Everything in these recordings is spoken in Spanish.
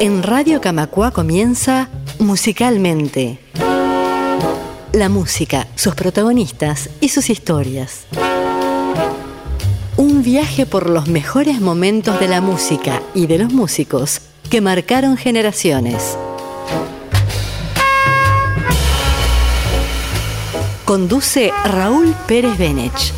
En Radio Camacua comienza Musicalmente. La música, sus protagonistas y sus historias. Un viaje por los mejores momentos de la música y de los músicos que marcaron generaciones. Conduce Raúl Pérez Benech.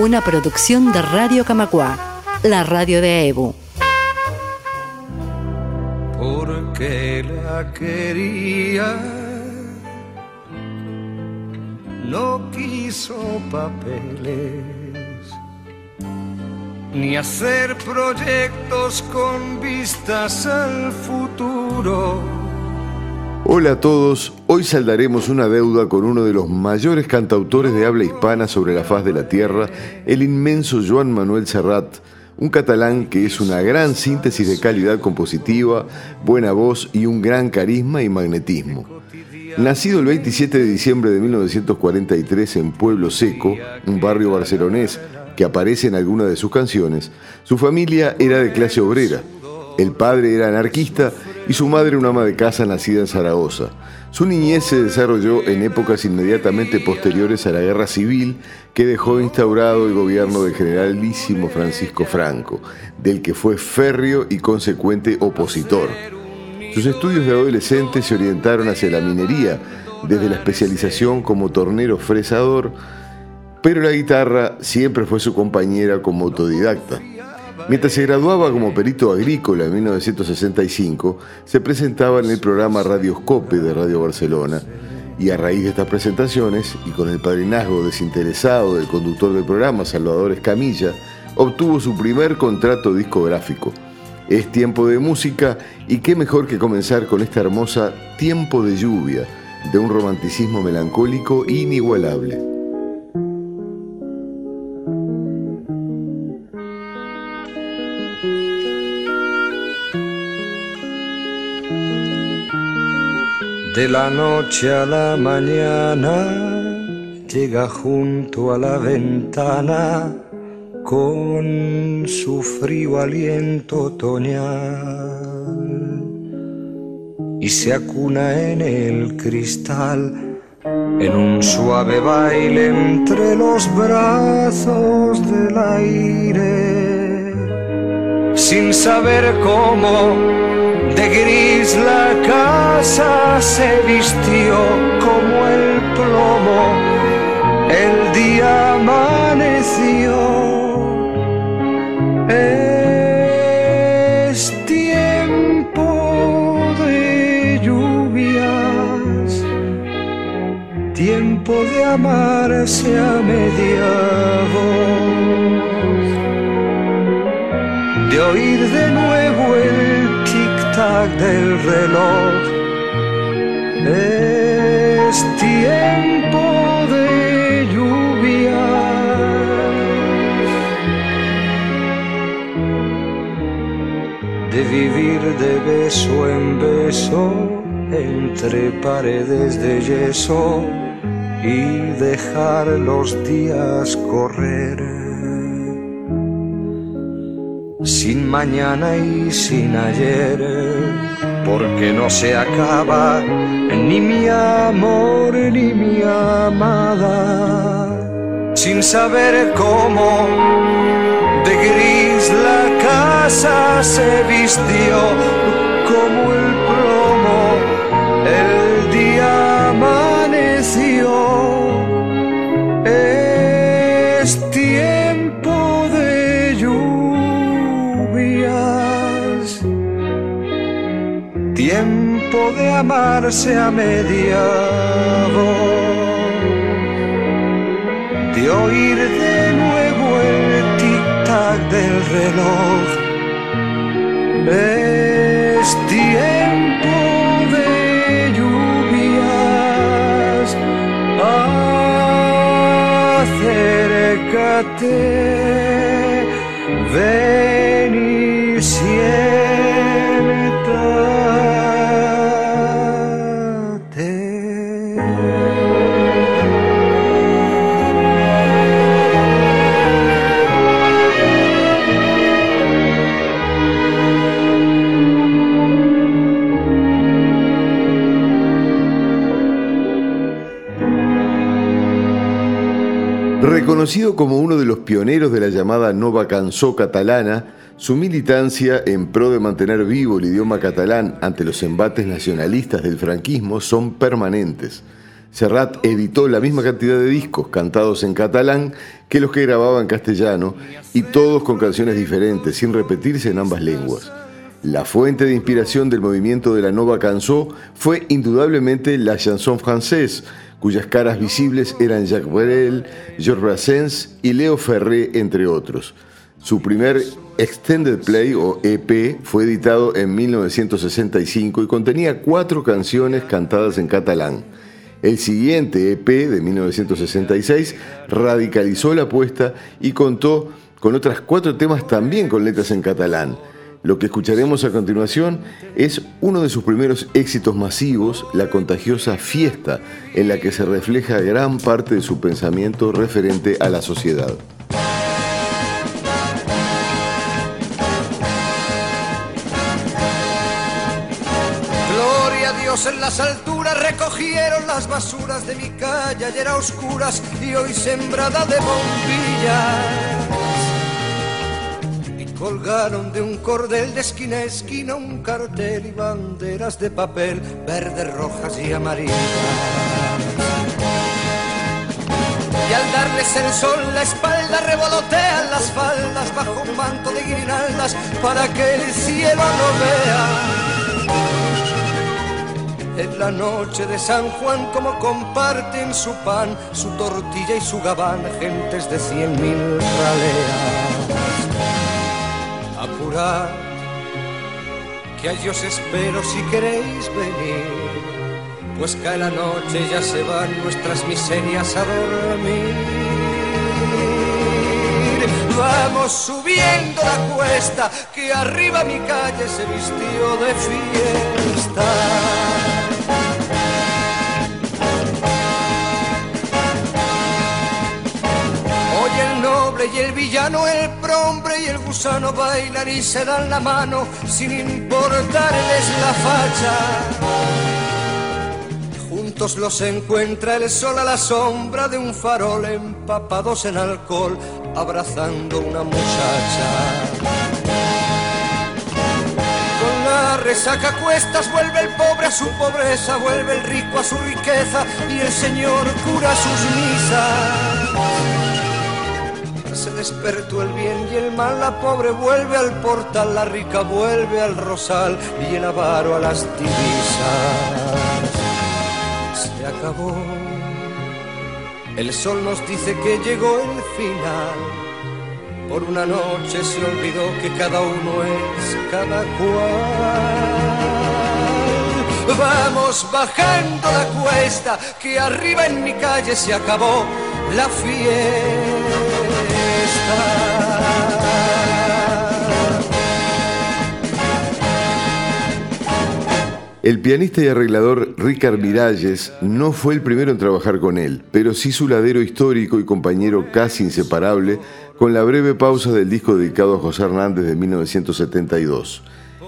Una producción de Radio Camacua, la radio de EBU. Porque la quería, no quiso papeles, ni hacer proyectos con vistas al futuro Hola a todos, hoy saldaremos una deuda con uno de los mayores cantautores de habla hispana sobre la faz de la tierra, el inmenso Joan Manuel Serrat, un catalán que es una gran síntesis de calidad compositiva, buena voz y un gran carisma y magnetismo. Nacido el 27 de diciembre de 1943 en Pueblo Seco, un barrio barcelonés que aparece en alguna de sus canciones, su familia era de clase obrera. El padre era anarquista y su madre una ama de casa nacida en Zaragoza. Su niñez se desarrolló en épocas inmediatamente posteriores a la guerra civil que dejó instaurado el gobierno del generalísimo Francisco Franco, del que fue férreo y consecuente opositor. Sus estudios de adolescente se orientaron hacia la minería, desde la especialización como tornero fresador, pero la guitarra siempre fue su compañera como autodidacta. Mientras se graduaba como perito agrícola en 1965, se presentaba en el programa Radioscope de Radio Barcelona y a raíz de estas presentaciones y con el padrinazgo desinteresado del conductor del programa, Salvador Escamilla, obtuvo su primer contrato discográfico. Es tiempo de música y qué mejor que comenzar con esta hermosa Tiempo de lluvia, de un romanticismo melancólico inigualable. De la noche a la mañana llega junto a la ventana con su frío aliento otoñal y se acuna en el cristal en un suave baile entre los brazos del aire sin saber cómo de gris la casa se vistió como el plomo, el día amaneció. Es tiempo de lluvias, tiempo de amarse a media voz, de oír de nuevo el del reloj. Es tiempo de lluvia. De vivir de beso en beso entre paredes de yeso y dejar los días correr sin mañana y sin ayer, porque no se acaba ni mi amor ni mi amada, sin saber cómo de gris la casa se vistió de amarse a media de oír de nuevo el tic-tac del reloj. Es tiempo de lluvias, acércate, ven y Reconocido como uno de los pioneros de la llamada Nova Cançó catalana, su militancia en pro de mantener vivo el idioma catalán ante los embates nacionalistas del franquismo son permanentes. Serrat editó la misma cantidad de discos cantados en catalán que los que grababa en castellano y todos con canciones diferentes, sin repetirse en ambas lenguas. La fuente de inspiración del movimiento de la Nova Cançó fue indudablemente la chanson française, cuyas caras visibles eran Jacques Brel, Georges Brassens y Leo Ferré, entre otros. Su primer Extended Play o EP fue editado en 1965 y contenía cuatro canciones cantadas en catalán. El siguiente EP de 1966 radicalizó la apuesta y contó con otras cuatro temas también con letras en catalán. Lo que escucharemos a continuación es uno de sus primeros éxitos masivos, la contagiosa fiesta, en la que se refleja gran parte de su pensamiento referente a la sociedad. Gloria a Dios en las alturas, recogieron las basuras de mi calle, ayer a oscuras y hoy sembrada de bombillas Colgaron de un cordel de esquina a esquina un cartel y banderas de papel, verdes, rojas y amarillas. Y al darles el sol la espalda revolotean las faldas bajo un manto de guirnaldas para que el cielo no vea. En la noche de San Juan como comparten su pan, su tortilla y su gabán, gentes de cien mil raleas que a os espero si queréis venir, pues cae la noche, ya se van nuestras miserias a dormir. Vamos subiendo la cuesta, que arriba mi calle se vistió de fiesta. Y el villano, el prombre y el gusano bailan y se dan la mano sin importarles la facha. Juntos los encuentra el sol a la sombra de un farol, empapados en alcohol, abrazando una muchacha. Con la resaca cuestas vuelve el pobre a su pobreza, vuelve el rico a su riqueza y el Señor cura sus misas se despertó el bien y el mal, la pobre vuelve al portal, la rica vuelve al rosal y el avaro a las divisas. Se acabó, el sol nos dice que llegó el final. Por una noche se olvidó que cada uno es cada cual. Vamos bajando la cuesta, que arriba en mi calle se acabó la fiesta. El pianista y arreglador Ricard Miralles no fue el primero en trabajar con él, pero sí su ladero histórico y compañero casi inseparable con la breve pausa del disco dedicado a José Hernández de 1972.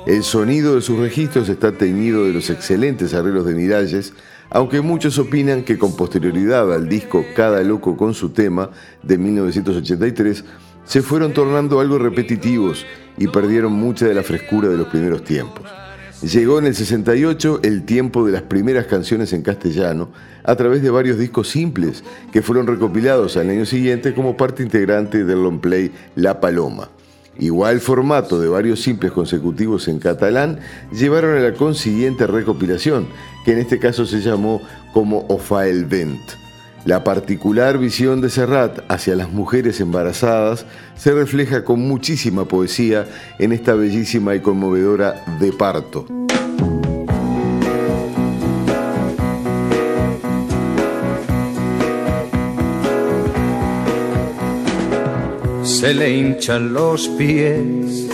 El sonido de sus registros está teñido de los excelentes arreglos de Miralles, aunque muchos opinan que con posterioridad al disco Cada Loco con su tema de 1983, se fueron tornando algo repetitivos y perdieron mucha de la frescura de los primeros tiempos. Llegó en el 68 el tiempo de las primeras canciones en castellano a través de varios discos simples que fueron recopilados al año siguiente como parte integrante del long play La Paloma. Igual formato de varios simples consecutivos en catalán llevaron a la consiguiente recopilación, que en este caso se llamó como Ofa el. La particular visión de Serrat hacia las mujeres embarazadas se refleja con muchísima poesía en esta bellísima y conmovedora De Parto. Se le hinchan los pies,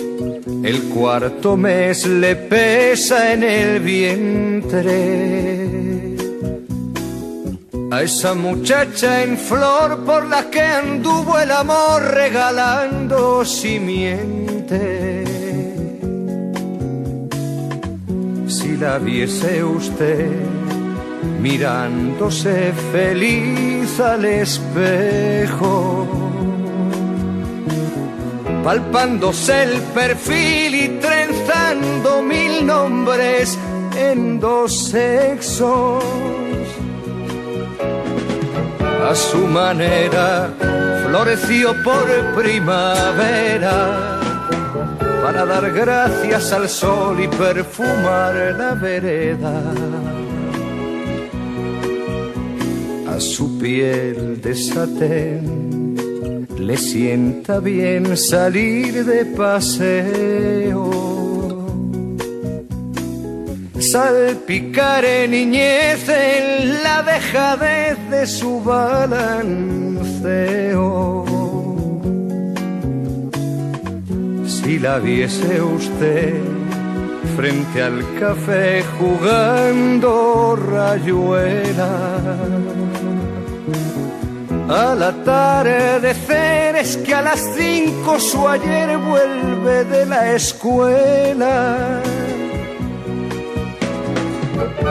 el cuarto mes le pesa en el vientre a esa muchacha en flor por la que anduvo el amor regalando simiente. Si la viese usted mirándose feliz al espejo, palpándose el perfil y trenzando mil nombres en dos sexos. A su manera floreció por primavera para dar gracias al sol y perfumar la vereda. A su piel de satén le sienta bien salir de paseo. Salpicar en niñez en la dejadez de su balanceo si la viese usted frente al café jugando rayuela. Al atardecer es que a las cinco su ayer vuelve de la escuela.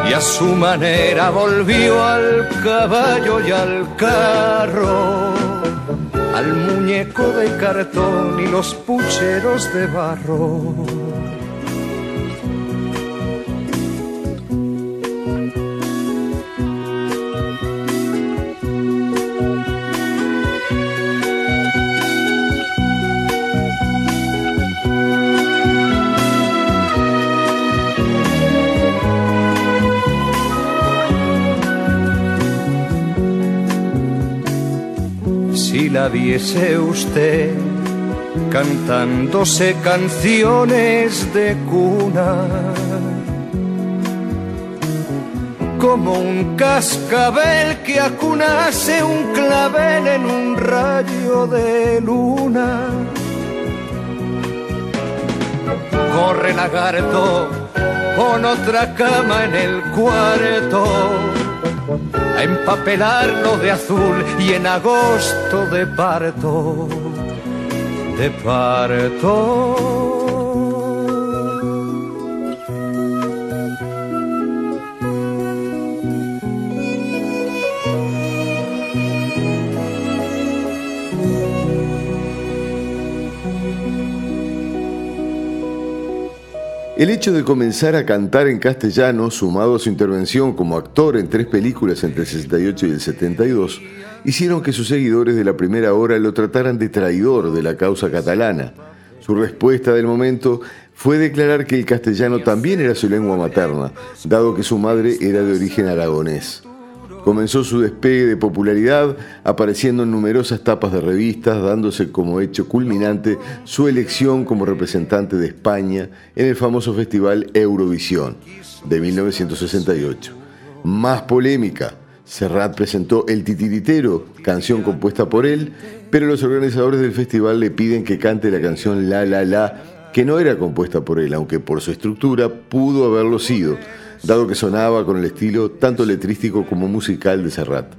Y a su manera volvió al caballo y al carro al muñeco de cartón y los pucheros de barro. Viese usted cantándose canciones de cuna. Como un cascabel que acunase un clavel en un rayo de luna. Corre lagarto con otra cama en el cuarto a empapelarlo de azul y en agosto de parto, de parto. El hecho de comenzar a cantar en castellano, sumado a su intervención como actor en tres películas entre el 68 y el 72, hicieron que sus seguidores de la primera hora lo trataran de traidor de la causa catalana. Su respuesta del momento fue declarar que el castellano también era su lengua materna, dado que su madre era de origen aragonés. Comenzó su despegue de popularidad apareciendo en numerosas tapas de revistas, dándose como hecho culminante su elección como representante de España en el famoso festival Eurovisión de 1968. Más polémica, Serrat presentó El Titiritero, canción compuesta por él, pero los organizadores del festival le piden que cante la canción La La La, que no era compuesta por él, aunque por su estructura pudo haberlo sido dado que sonaba con el estilo tanto letrístico como musical de Serrat.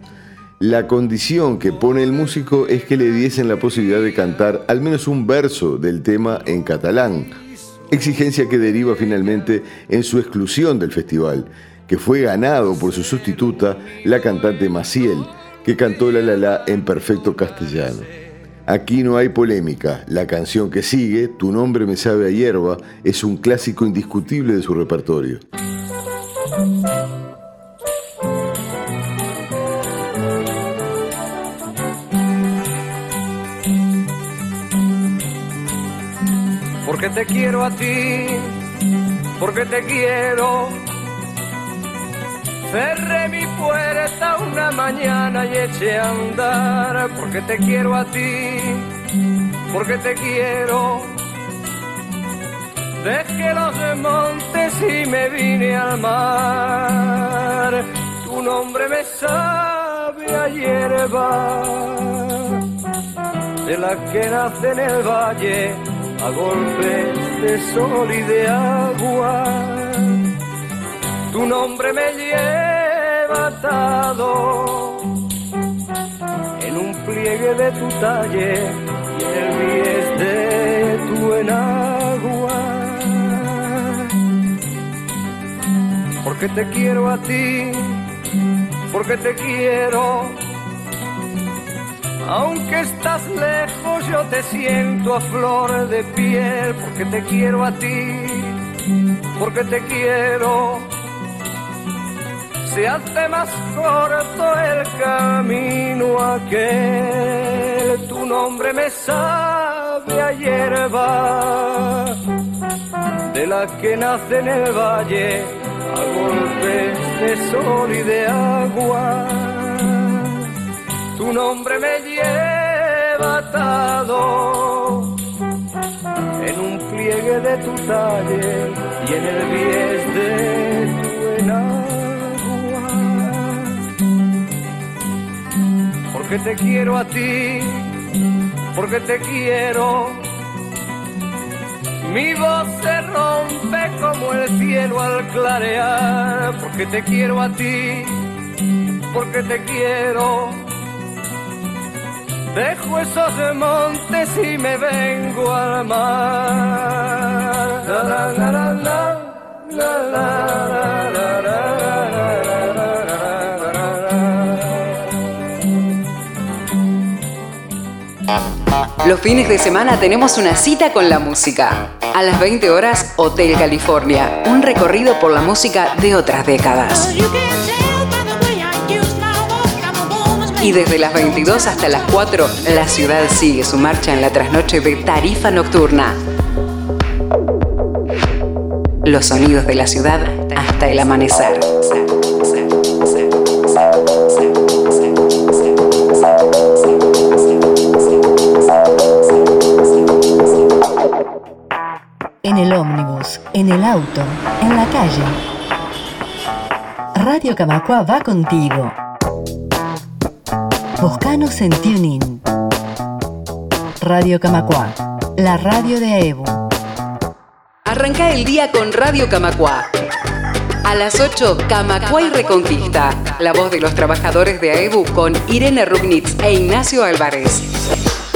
La condición que pone el músico es que le diesen la posibilidad de cantar al menos un verso del tema en catalán, exigencia que deriva finalmente en su exclusión del festival, que fue ganado por su sustituta, la cantante Maciel, que cantó La La La en perfecto castellano. Aquí no hay polémica, la canción que sigue, Tu nombre me sabe a hierba, es un clásico indiscutible de su repertorio. Porque te quiero a ti, porque te quiero. Cerré mi puerta una mañana y eché a andar, porque te quiero a ti, porque te quiero Dejé los montes y me vine al mar. Tu nombre me sabe a hierba, de la que nace en el valle a golpes de sol y de agua. Tu nombre me lleva atado en un pliegue de tu talle y en el bies de tu enagua. Porque te quiero a ti, porque te quiero. Aunque estás lejos, yo te siento a flor de piel, porque te quiero a ti, porque te quiero. Se hace más corto el camino aquel, tu nombre me sabe a hierba, de la que nace en el valle a golpes de sol y de agua. Tu nombre me lleva atado en un pliegue de tu talle y en el bies de tu enagua. Porque te quiero a ti, porque te quiero mi voz se rompe como el cielo al clarear, porque te quiero a ti, porque te quiero. Dejo esos montes y me vengo al mar. Los fines de semana tenemos una cita con la música. A las 20 horas, Hotel California, un recorrido por la música de otras décadas. Y desde las 22 hasta las 4, la ciudad sigue su marcha en la trasnoche de Tarifa Nocturna. Los sonidos de la ciudad hasta el amanecer. En el auto, en la calle. Radio Camacua va contigo. Buscanos en TuneIn. Radio Camacua, la radio de AEBU. Arranca el día con Radio Camacua. A las 8, Camacua y Reconquista. La voz de los trabajadores de AEBU con Irene Rugnitz e Ignacio Álvarez.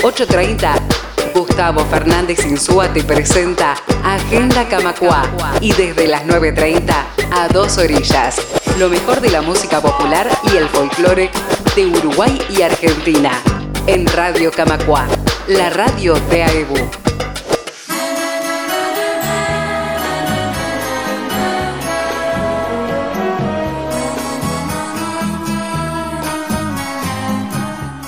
8.30, Gustavo Fernández Insúa te presenta Agenda Camacua y desde las 9.30 a dos orillas. Lo mejor de la música popular y el folclore de Uruguay y Argentina. En Radio Camacua, la radio de AEBU.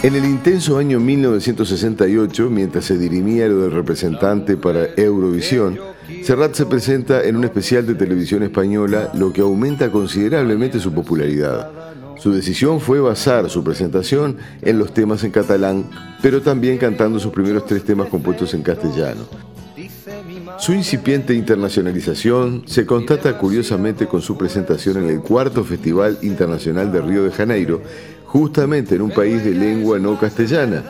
En el intenso año 1968, mientras se dirimía lo del representante para Eurovisión, Serrat se presenta en un especial de televisión española, lo que aumenta considerablemente su popularidad. Su decisión fue basar su presentación en los temas en catalán, pero también cantando sus primeros tres temas compuestos en castellano. Su incipiente internacionalización se constata curiosamente con su presentación en el cuarto Festival Internacional de Río de Janeiro, justamente en un país de lengua no castellana.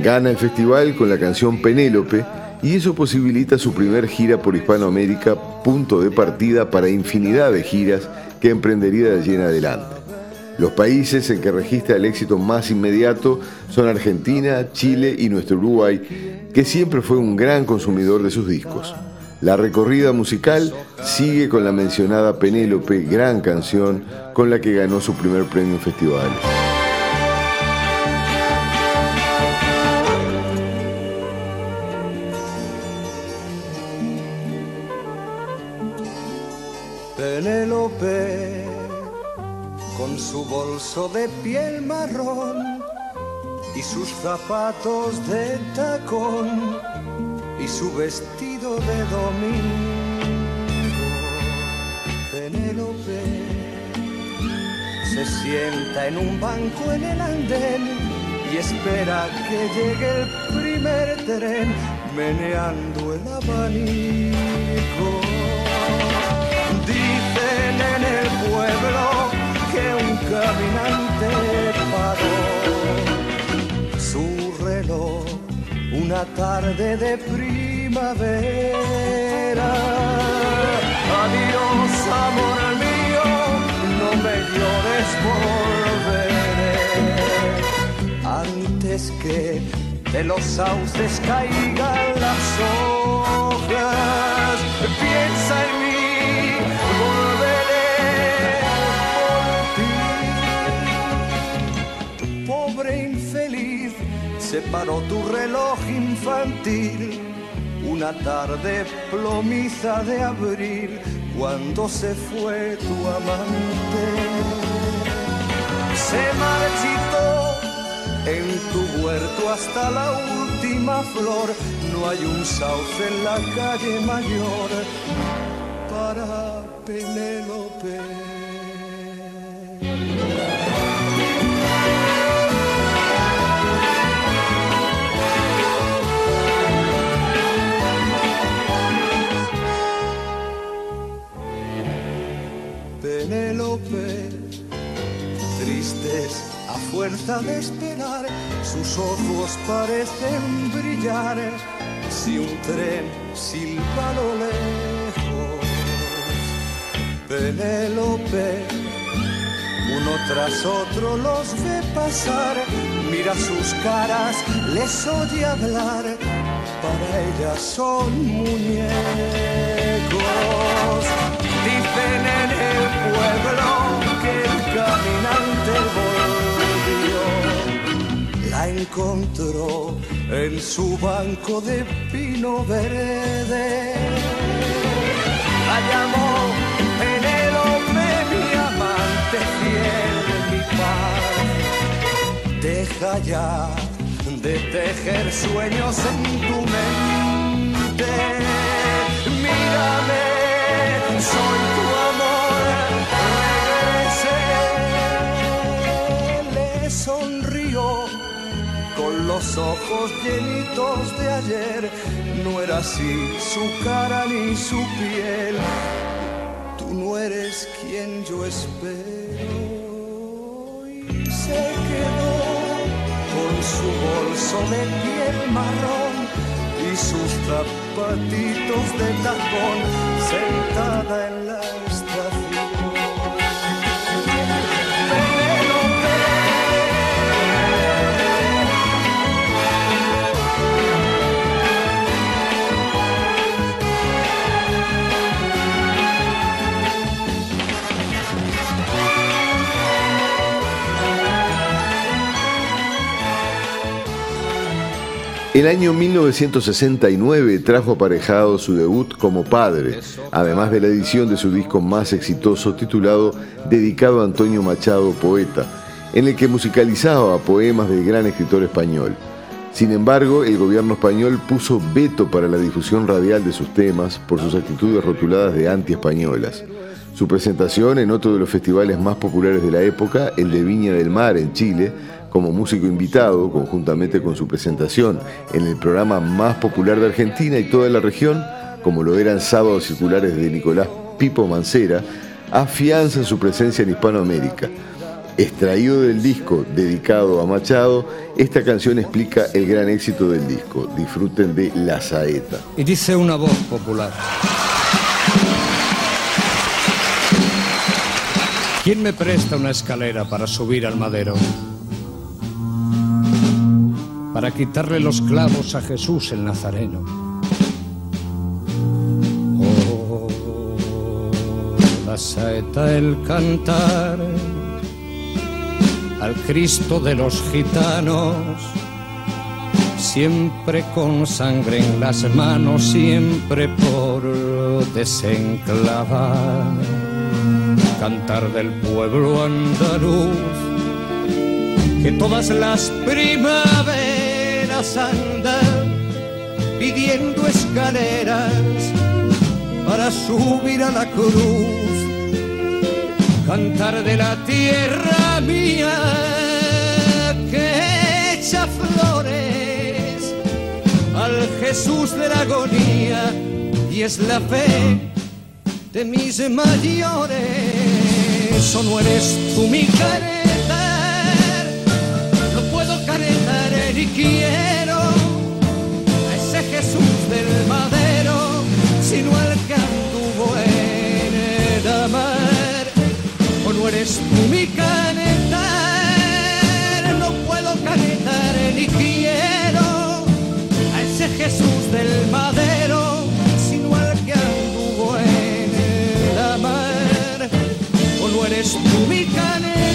Gana el festival con la canción Penélope y eso posibilita su primer gira por Hispanoamérica, punto de partida para infinidad de giras que emprendería de allí en adelante. Los países en que registra el éxito más inmediato son Argentina, Chile y nuestro Uruguay, que siempre fue un gran consumidor de sus discos. La recorrida musical sigue con la mencionada Penélope, gran canción con la que ganó su primer premio en festival. De piel marrón y sus zapatos de tacón y su vestido de domingo. Penélope se sienta en un banco en el andén y espera que llegue el primer tren meneando el abanico. Dicen en el pueblo que un caminante paró su reloj una tarde de primavera. Adiós, amor mío, no me llores, volveré antes que de los sauces caigan las hojas. Paró tu reloj infantil. Una tarde plomiza de abril, cuando se fue tu amante. Se marchitó en tu huerto hasta la última flor. No hay un sauce en la calle mayor para Penélope. Tristes a fuerza de esperar, sus ojos parecen brillar si un tren silba a lo lejos. Penélope, uno tras otro los ve pasar, mira sus caras, les oye hablar, para ellas son muñecos. En el pueblo que el caminante volvió, la encontró en su banco de pino verde. La llamó Penélope, mi amante fiel, mi paz. Deja ya de tejer sueños en tu mente. Mírame, soy tu amor, con los ojos llenitos de ayer. No era así su cara ni su piel. Tú no eres quien yo espero. Y se quedó con su bolso de piel marrón y sus zapatitos de tacón sentada en la El año 1969 trajo aparejado su debut como padre, además de la edición de su disco más exitoso titulado Dedicado a Antonio Machado, poeta, en el que musicalizaba poemas del gran escritor español. Sin embargo, el gobierno español puso veto para la difusión radial de sus temas por sus actitudes rotuladas de anti-españolas. Su presentación en otro de los festivales más populares de la época, el de Viña del Mar en Chile, como músico invitado, conjuntamente con su presentación en el programa más popular de Argentina y toda la región, como lo eran Sábados Circulares de Nicolás Pipo Mancera, afianza su presencia en Hispanoamérica. Extraído del disco dedicado a Machado, esta canción explica el gran éxito del disco. Disfruten de La Saeta. Y dice una voz popular. ¿Quién me presta una escalera para subir al madero? Para quitarle los clavos a Jesús el Nazareno. Oh, la saeta, el cantar al Cristo de los gitanos, siempre con sangre en las manos, siempre por desenclavar, cantar del pueblo andaluz, que todas las primaveras anda pidiendo escaleras para subir a la cruz cantar de la tierra mía que echa flores al Jesús de la agonía y es la fe de mis mayores. O no eres tú mi caretar, no puedo caretar ni quiero Del madero, sino al anduvo en el mar o no eres tú mi canetar, no puedo canetar ni quiero a ese Jesús del madero, sino al que anduvo en la mar, o no eres tú mi canetar.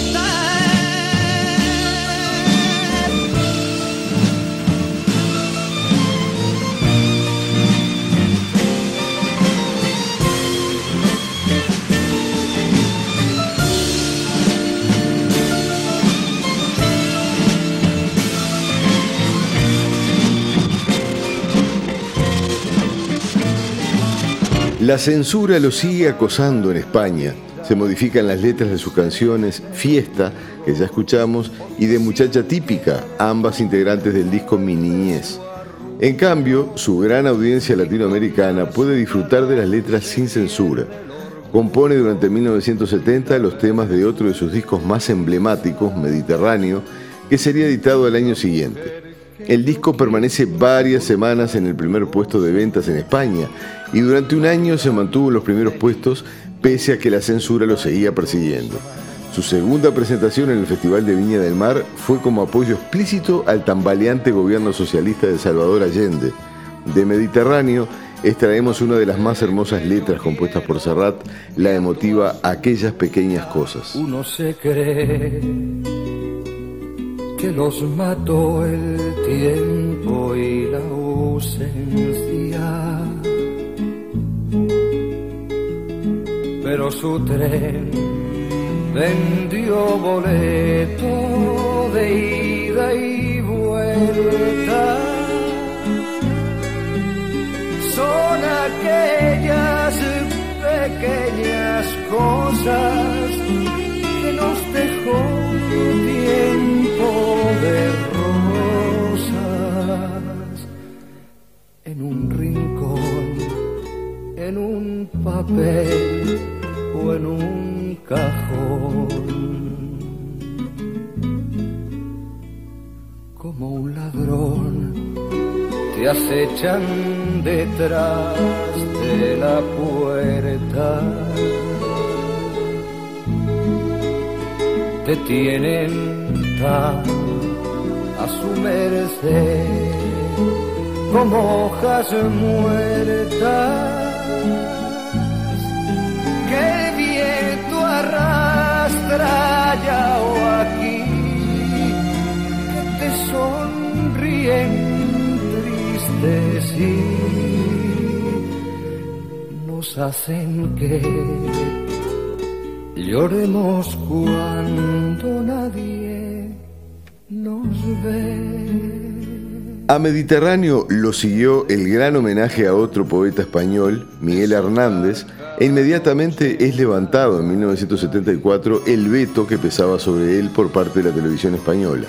La censura lo sigue acosando en España. Se modifican las letras de sus canciones Fiesta, que ya escuchamos, y de Muchacha Típica, ambas integrantes del disco Mi Niñez. En cambio, su gran audiencia latinoamericana puede disfrutar de las letras sin censura. Compone durante 1970 los temas de otro de sus discos más emblemáticos, Mediterráneo, que sería editado al año siguiente. El disco permanece varias semanas en el primer puesto de ventas en España y durante un año se mantuvo en los primeros puestos pese a que la censura lo seguía persiguiendo. Su segunda presentación en el Festival de Viña del Mar fue como apoyo explícito al tambaleante gobierno socialista de Salvador Allende. De Mediterráneo extraemos una de las más hermosas letras compuestas por Serrat, la emotiva Aquellas pequeñas cosas. Uno se cree que los mató el tiempo y la ausencia. Pero su tren vendió boleto de ida y vuelta. Son aquellas pequeñas cosas que nos dejó tiempo de rosas en un rincón, en un papel o en un cajón. Como un ladrón te acechan detrás de la puerta te tienen tan a su merced como hojas muertas allá o aquí que te sonríen tristes y nos hacen que Lloremos cuando nadie nos ve. A Mediterráneo lo siguió el gran homenaje a otro poeta español, Miguel Hernández, e inmediatamente es levantado en 1974 el veto que pesaba sobre él por parte de la televisión española.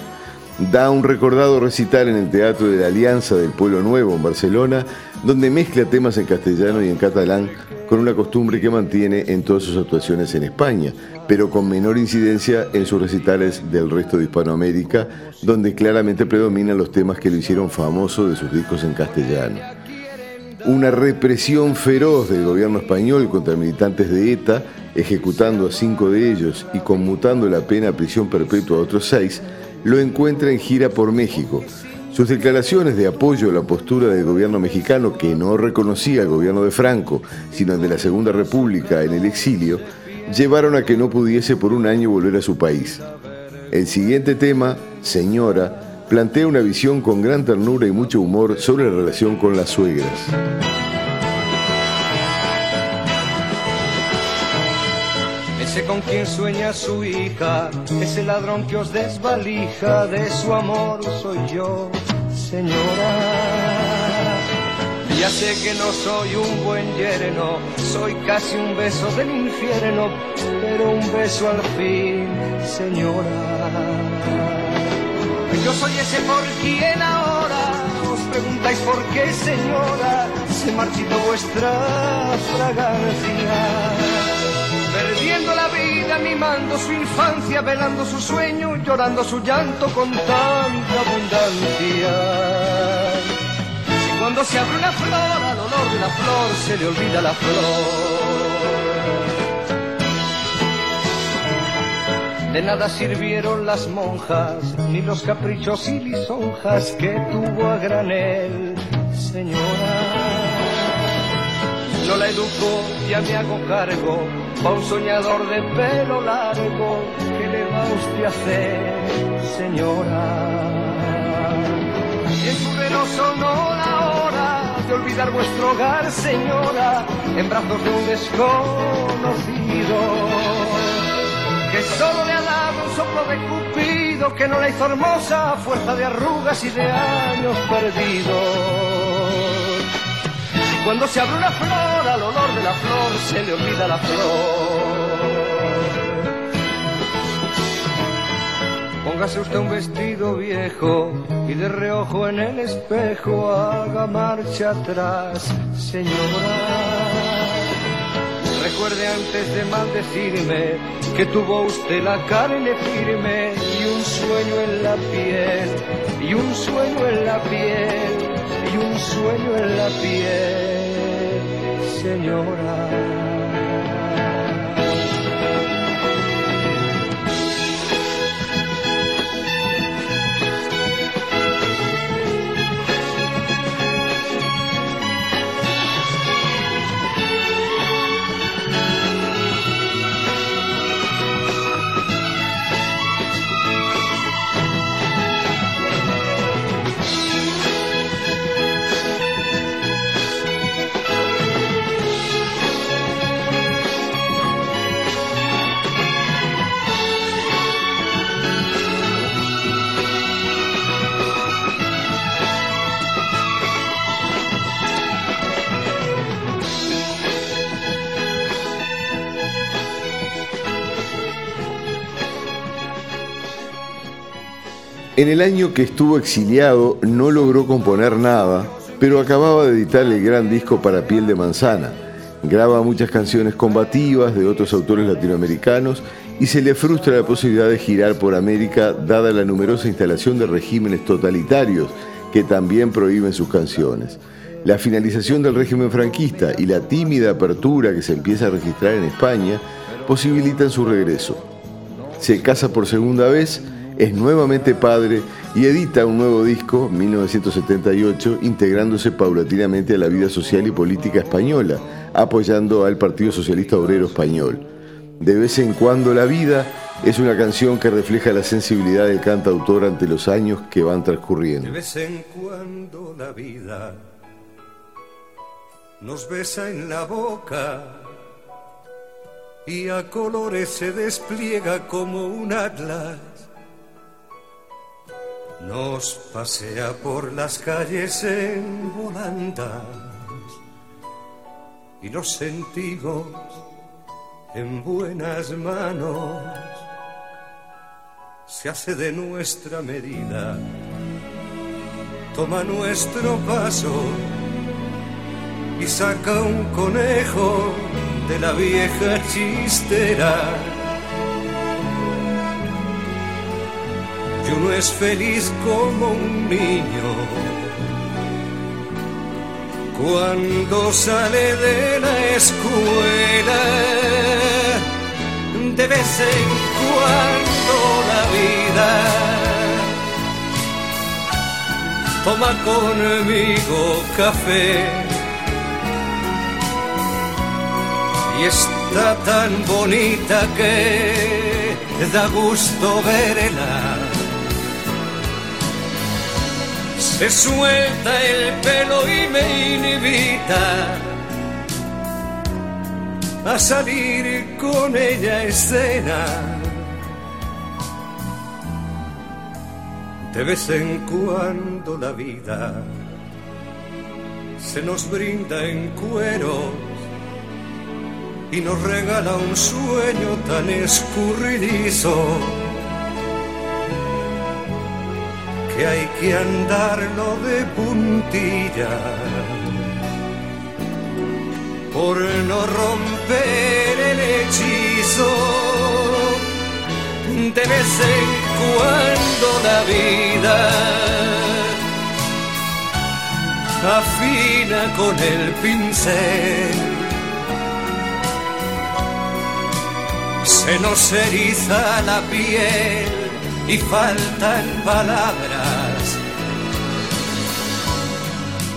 Da un recordado recital en el Teatro de la Alianza del Pueblo Nuevo en Barcelona, donde mezcla temas en castellano y en catalán con una costumbre que mantiene en todas sus actuaciones en España, pero con menor incidencia en sus recitales del resto de Hispanoamérica, donde claramente predominan los temas que lo hicieron famoso de sus discos en castellano. Una represión feroz del gobierno español contra militantes de ETA, ejecutando a cinco de ellos y conmutando la pena a prisión perpetua a otros seis, lo encuentra en gira por México, sus declaraciones de apoyo a la postura del gobierno mexicano, que no reconocía al gobierno de Franco, sino el de la Segunda República en el exilio, llevaron a que no pudiese por un año volver a su país. El siguiente tema, Señora, plantea una visión con gran ternura y mucho humor sobre la relación con las suegras. Ese con quien sueña su hija, ese ladrón que os desvalija, de su amor soy yo, señora. Ya sé que no soy un buen yerno, soy casi un beso del infierno, pero un beso al fin, señora. Yo soy ese por quien ahora os preguntáis por qué, señora, se marchitó vuestra fragancia perdiendo la vida, mimando su infancia, velando su sueño, llorando su llanto con tanta abundancia. Y cuando se abre una flor, al olor de la flor se le olvida la flor. De nada sirvieron las monjas, ni los caprichos y lisonjas que tuvo a granel, señora yo la educo, ya me hago cargo, va un soñador de pelo largo, ¿qué le va usted a hacer, señora? En su reloj sonó la hora de olvidar vuestro hogar, señora, en brazos de un desconocido, que solo le ha dado un soplo de cupido, que no la hizo hermosa a fuerza de arrugas y de años perdidos cuando se abre una flor al olor de la flor se le olvida la flor. Póngase usted un vestido viejo y de reojo en el espejo haga marcha atrás, señora. Recuerde antes de maldecirme que tuvo usted la carne firme y un sueño en la piel, y un sueño en la piel, y un sueño en la piel, señora. En el año que estuvo exiliado no logró componer nada, pero acababa de editar el gran disco para Piel de Manzana. Graba muchas canciones combativas de otros autores latinoamericanos y se le frustra la posibilidad de girar por América dada la numerosa instalación de regímenes totalitarios que también prohíben sus canciones. La finalización del régimen franquista y la tímida apertura que se empieza a registrar en España posibilitan su regreso. Se casa por segunda vez es nuevamente padre y edita un nuevo disco, 1978, integrándose paulatinamente a la vida social y política española, apoyando al Partido Socialista Obrero Español. De vez en cuando la vida es una canción que refleja la sensibilidad del cantautor ante los años que van transcurriendo. De vez en cuando la vida nos besa en la boca y a colores se despliega como un atlas nos pasea por las calles en volandas y nos sentimos en buenas manos. Se hace de nuestra medida, toma nuestro paso y saca un conejo de la vieja chistera y uno es feliz como un niño cuando sale de la escuela. De vez en cuando la vida toma conmigo café y está tan bonita que da gusto verla se suelta el pelo y me invita a salir con ella escena. De vez en cuando la vida se nos brinda en cueros y nos regala un sueño tan escurridizo hay que andarlo de puntilla por no romper el hechizo. De vez en cuando la vida afina con el pincel. Se nos eriza la piel y faltan palabras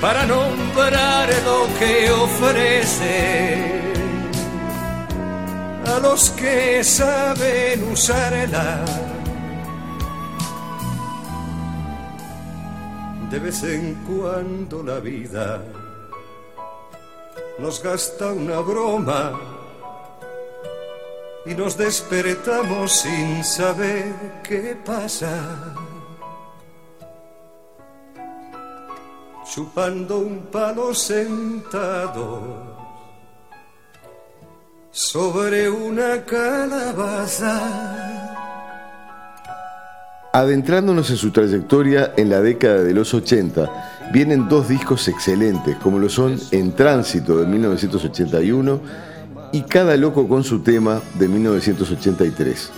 para nombrar lo que ofrece a los que saben usarla. De vez en cuando la vida nos gasta una broma y nos despertamos sin saber qué pasa. Chupando un palo sentado sobre una calabaza. Adentrándonos en su trayectoria en la década de los 80, vienen dos discos excelentes, como lo son En Tránsito de 1981 y Cada Loco con su tema de 1983.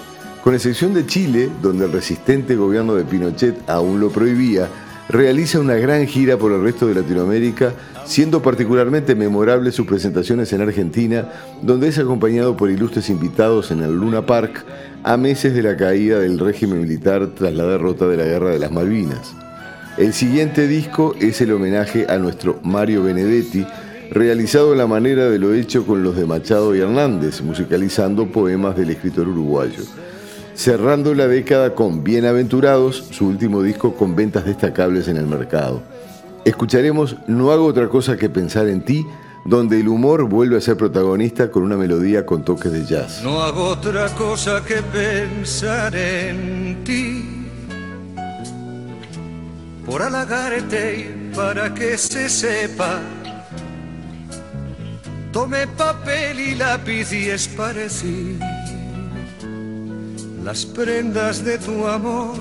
Con excepción de Chile, donde el resistente gobierno de Pinochet aún lo prohibía, realiza una gran gira por el resto de Latinoamérica, siendo particularmente memorables sus presentaciones en Argentina, donde es acompañado por ilustres invitados en el Luna Park a meses de la caída del régimen militar tras la derrota de la Guerra de las Malvinas. El siguiente disco es el homenaje a nuestro Mario Benedetti, realizado de la manera de lo hecho con los de Machado y Hernández, musicalizando poemas del escritor uruguayo cerrando la década con Bienaventurados, su último disco con ventas destacables en el mercado. Escucharemos No hago otra cosa que pensar en ti, donde el humor vuelve a ser protagonista con una melodía con toques de jazz. No hago otra cosa que pensar en ti, por halagarte y para que se sepa. Tome papel y lápiz y esparecí las prendas de tu amor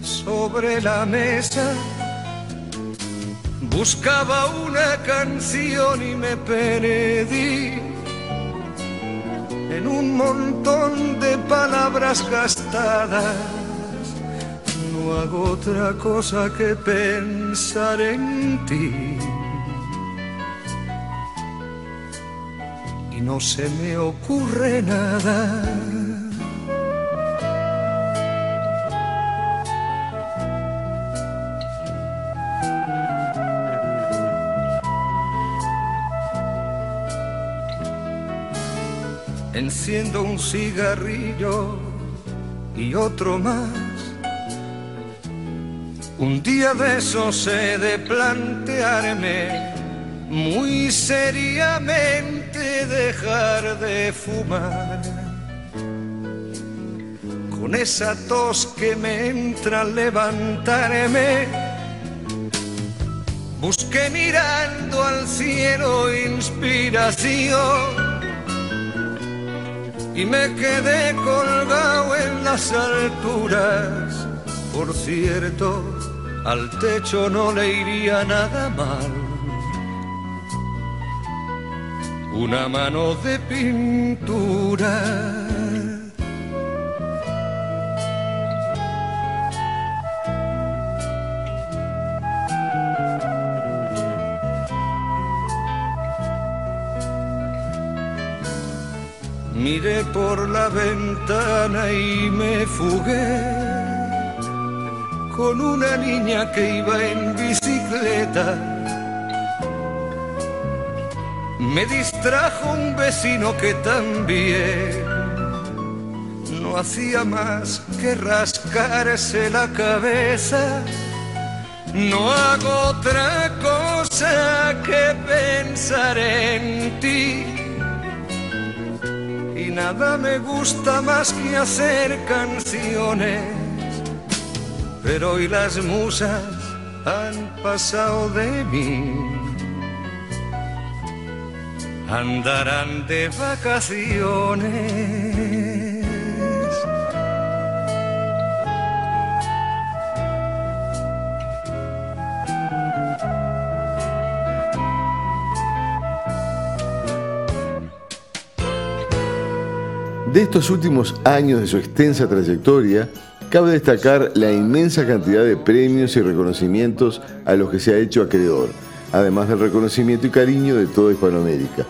sobre la mesa. Buscaba una canción y me perdí en un montón de palabras gastadas. No hago otra cosa que pensar en ti. Y no se me ocurre nada enciendo un cigarrillo y otro más. Un día de esos he de plantearme muy seriamente dejar de fumar. Con esa tos que me entra al levantarme, busqué mirando al cielo inspiración y me quedé colgado en las alturas. Por cierto, al techo no le iría nada mal. Una mano de pintura Miré por la ventana y me fugué con una niña que iba en bicicleta. Me distrajo un vecino que también no hacía más que rascarse la cabeza. No hago otra cosa que pensar en ti nada me gusta más que hacer canciones, pero hoy las musas han pasado de mí. Andarán de vacaciones. De estos últimos años de su extensa trayectoria, cabe destacar la inmensa cantidad de premios y reconocimientos a los que se ha hecho acreedor, además del reconocimiento y cariño de toda Hispanoamérica.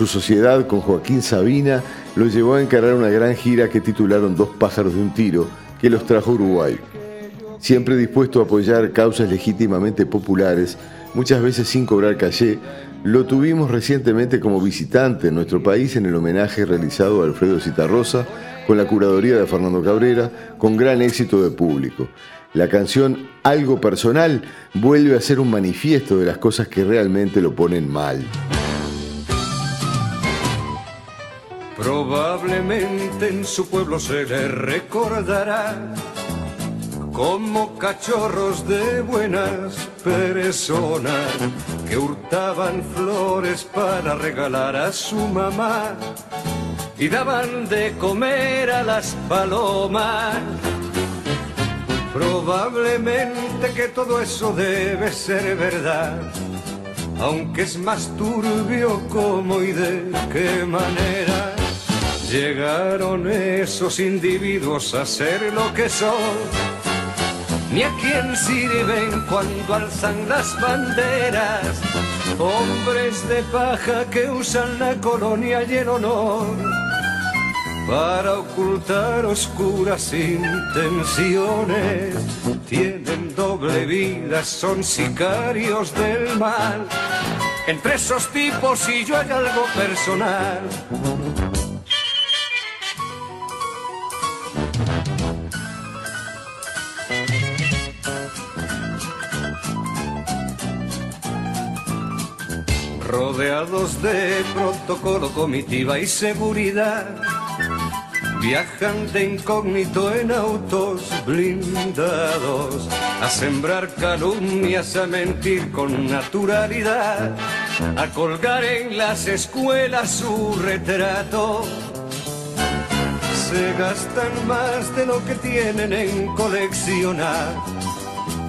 Su sociedad con Joaquín Sabina lo llevó a encarar una gran gira que titularon Dos pájaros de un tiro, que los trajo a Uruguay. Siempre dispuesto a apoyar causas legítimamente populares, muchas veces sin cobrar calle, lo tuvimos recientemente como visitante en nuestro país en el homenaje realizado a Alfredo Citarrosa con la curaduría de Fernando Cabrera, con gran éxito de público. La canción Algo Personal vuelve a ser un manifiesto de las cosas que realmente lo ponen mal. Probablemente en su pueblo se le recordará como cachorros de buenas personas que hurtaban flores para regalar a su mamá y daban de comer a las palomas. Probablemente que todo eso debe ser verdad, aunque es más turbio cómo y de qué manera llegaron esos individuos a ser lo que son ni a quién sirven cuando alzan las banderas. Hombres de paja que usan la colonia y el honor para ocultar oscuras intenciones. Tienen doble vida, son sicarios del mal. Entre esos tipos y yo hay algo personal. Rodeados de protocolo, comitiva y seguridad. Viajan de incógnito en autos blindados, a sembrar calumnias, a mentir con naturalidad, a colgar en las escuelas su retrato. Se gastan más de lo que tienen en coleccionar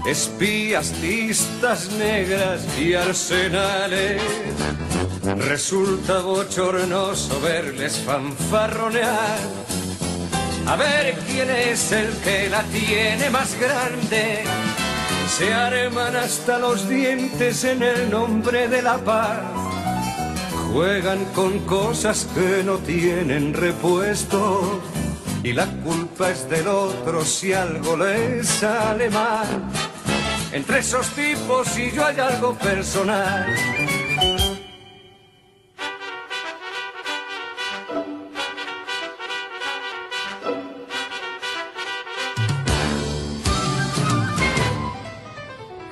espías, listas negras y arsenales. Resulta bochornoso verles fanfarronear. A ver quién es el que la tiene más grande. Se arman hasta los dientes en el nombre de la paz. Juegan con cosas que no tienen repuesto. Y la culpa es del otro si algo les sale mal entre esos tipos y yo hay algo personal.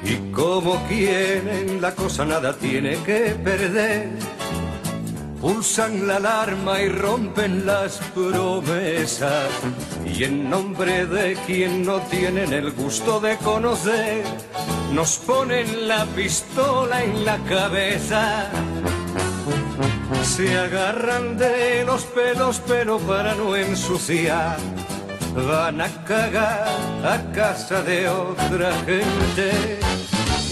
Y como quieren, la cosa nada tiene que perder. Pulsan la alarma y rompen las promesas. Y en nombre de quien no tienen el gusto de conocer, nos ponen la pistola en la cabeza. Se agarran de los pelos pero para no ensuciar, van a cagar a casa de otra gente.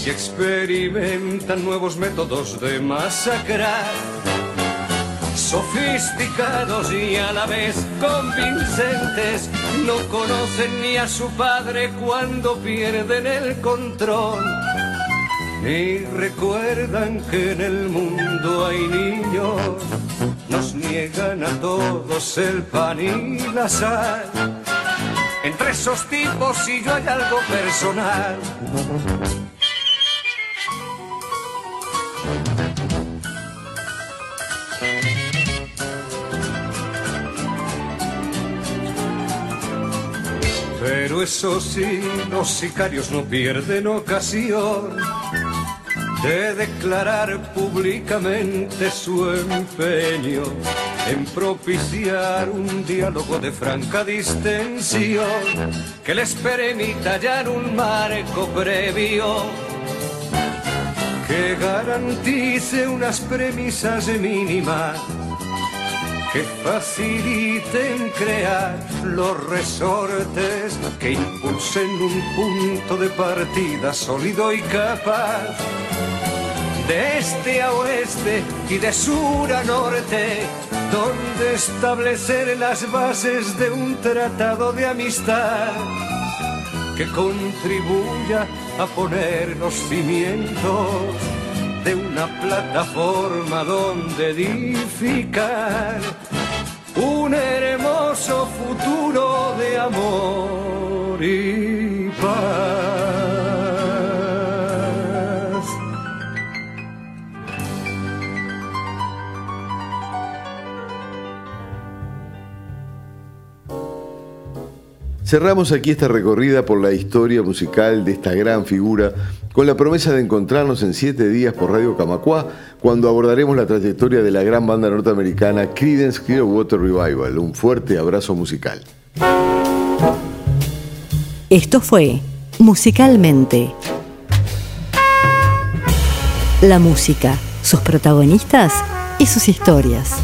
Y experimentan nuevos métodos de masacrar sofisticados y a la vez convincentes, no conocen ni a su padre cuando pierden el control. Ni recuerdan que en el mundo hay niños, nos niegan a todos el pan y la sal. Entre esos tipos y yo hay algo personal Pero eso sí, los sicarios no pierden ocasión de declarar públicamente su empeño en propiciar un diálogo de franca distensión. Que les permita hallar un marco previo que garantice unas premisas mínimas que faciliten crear los resortes que impulsen un punto de partida sólido y capaz de este a oeste y de sur a norte, donde establecer las bases de un tratado de amistad que contribuya a poner los cimientos de una plataforma donde edificar un hermoso futuro de amor y paz. Cerramos aquí esta recorrida por la historia musical de esta gran figura con la promesa de encontrarnos en siete días por Radio Camacua cuando abordaremos la trayectoria de la gran banda norteamericana Creedence Clearwater Revival. Un fuerte abrazo musical. Esto fue Musicalmente. La música, sus protagonistas y sus historias.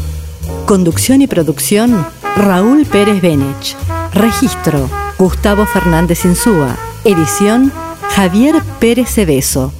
Conducción y producción, Raúl Pérez Benech. Registro, Gustavo Fernández Insúa. Edición, Javier Pérez Cebeso.